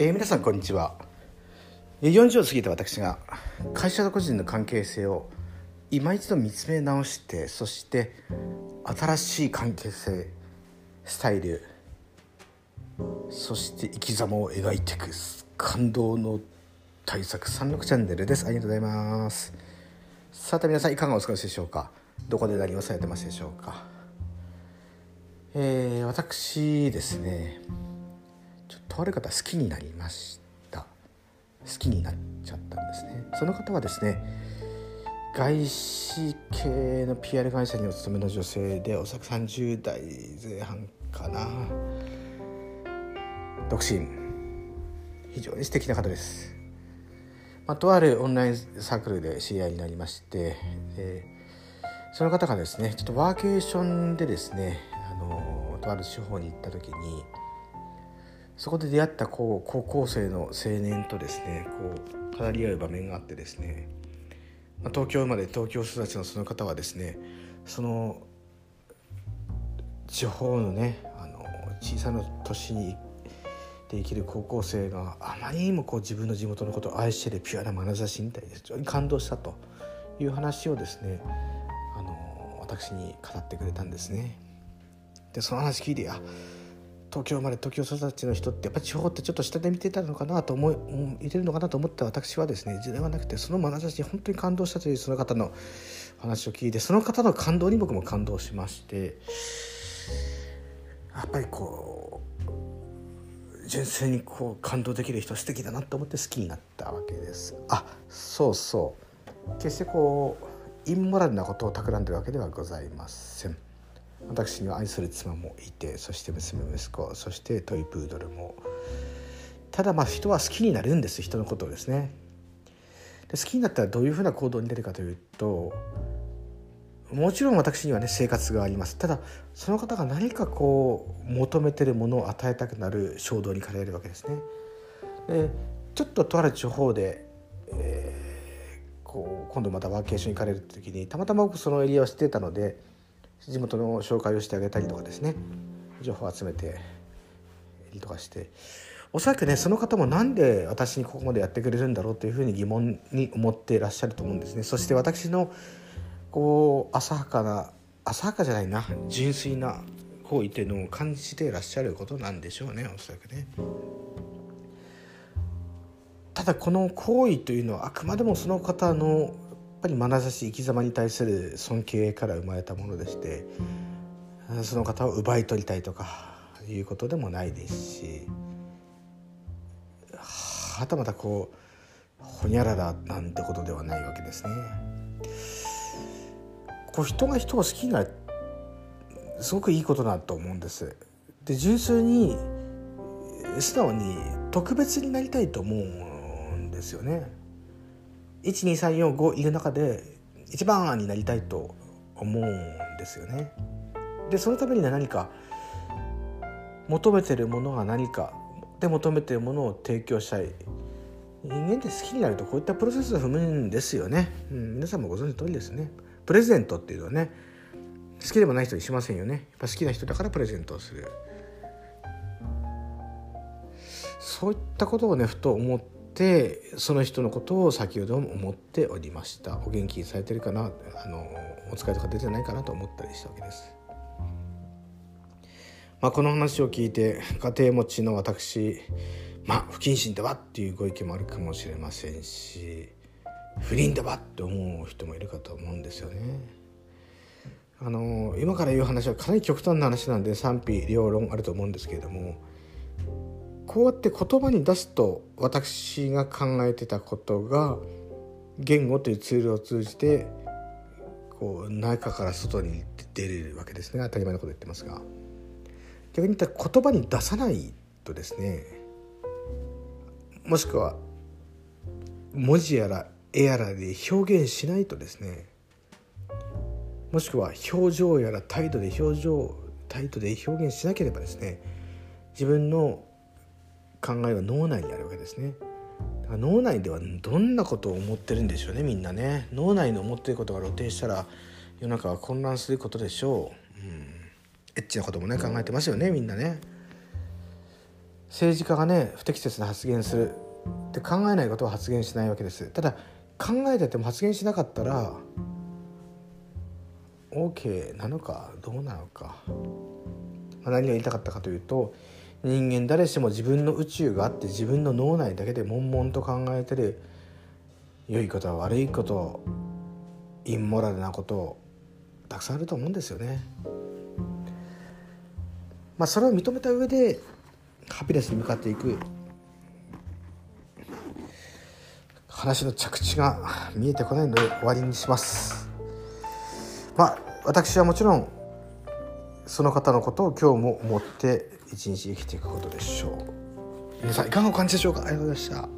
えー、皆さんこんにちは。40を過ぎた私が会社と個人の関係性を今一度見つめ直してそして新しい関係性スタイルそして生き様を描いていく感動の対策36チャンネルです。ありがとうございます。さて皆さんいかがお過ごしでしょうか？どこで何をされてますでしょうか？えー、私ですね。とある方好きになりました。好きになっちゃったんですね。その方はですね外資系の PR 会社にお勤めの女性でおそらく30代前半かな。独身。非常に素敵な方です、まあ、とあるオンラインサークルで知り合いになりましてでその方がですねちょっとワーケーションでですねあのとある地方に行った時にそこで出会ったこう高校生の青年とですねこう語り合う場面があってですね、まあ、東京生まれ東京育ちのその方はですねその地方のねあの小さな都市にで生きる高校生があまりにもこう自分の地元のことを愛してるピュアな眼差しみたいで非常に感動したという話をですねあの私に語ってくれたんですね。でその話聞いてあ東京生まれ東京育ちの人ってやっぱり地方ってちょっと下で見てたのかなと思い見てるのかなと思った私はですねではなくてその眼差しに本当に感動したというその方の話を聞いてその方の感動に僕も感動しましてやっぱりこう純粋にこう感動できる人素敵だなと思って好きになったわけです。あそうそう決してこうインモラルなことを企んでるわけではございません。私には愛する妻もいてそして娘息子そしてトイプードルも。ただまあ人は好きになるんです。人のことをですね。で好きになったらどういうふうな行動に出るかというともちろん私にはね生活があります。ただその方が何かこう求めてるものを与えたくなる衝動に駆られるわけですね。でちょっととある地方で、えー、こう今度またワーケーション行かれる時にたまたま僕そのエリアを知ってたので地元の紹介をしてあげたりとかですね。情報を集めてりとかして。おそらくねその方も何で私にここまでやってくれるんだろうというふうに疑問に思っていらっしゃると思うんですね。そして私のこう浅はかな浅はかじゃないな純粋な行為というのを感じていらっしゃることなんでしょうねおそらくね。ただこの行為というのはあくまでもその方のぱり眼差し生き様に対する尊敬から生まれたものでしてその方を奪い取りたいとかいうことでもないですしはたまたこうほにゃららなんてことではないわけですね。こう人が人を好きになるすごくいいことだと思うんです。で純粋に素直に特別になりたいと思うんですよね。12345いる中で一番になりたいと思うんですよね。でそのためには何か求めてるものが何かで求めてるものを提供したい。人間って好きになるとこういったプロセスを踏むんですよね、うん、皆さんもご存知の通りですね。プレゼントっていうのはね好きでもない人にしませんよね。やっぱ好きな人だからプレゼントをする。そういったことをねふと思っててその人のことを先ほども思っておりましたお元気にされてるかな？あのお疲れとか出てないかなと思ったりしたわけです。まあ、この話を聞いて家庭持ちの私まあ不謹慎だわっていうご意見もあるかもしれませんし不倫だわって思う人もいるかと思うんですよね。あの今から言う話はかなり極端な話なんで賛否両論あると思うんですけれどもこうやって言葉に出すと私が考えてたことが言語というツールを通じてこう中から外に出るわけですね。当たり前のこと言ってますが。逆に言ったら言葉に出さないとですねもしくは文字やら絵やらで表現しないとですねもしくは表情やら態度で表情態度で表現しなければですね自分の考えが脳内にあるわけですね。脳内ではどんなことを思ってるんでしょうねみんなね。脳内の思ってることが露呈したら世の中は混乱することでしょう、うん、エッチなこともね考えてますよねみんなね。政治家がね不適切な発言する。って考えないことは発言しないわけです。ただ考えてても発言しなかったら OK なのかどうなのか、まあ、何が言いたかったかというと人間誰しも自分の宇宙があって自分の脳内だけで悶々と考えてる。良いこと悪いことインモラルなことたくさんあると思うんですよね。まあ、それを認めた上でハピネスに向かっていく。話の着地が見えてこないので終わりにします。まあ私はもちろんその方のことを今日も思って一日生きていくことでしょう。皆さんいかがお感じでしょうか？ありがとうございました。